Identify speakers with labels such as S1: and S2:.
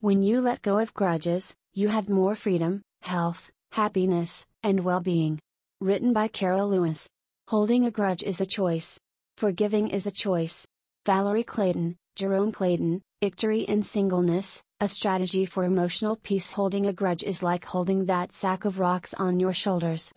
S1: When you let go of grudges, you have more freedom, health, happiness, and well being. Written by Carol Lewis. Holding a grudge is a choice. Forgiving is a choice. Valerie Clayton, Jerome Clayton, Victory in Singleness, a strategy for emotional peace. Holding a grudge is like holding that sack of rocks on your shoulders.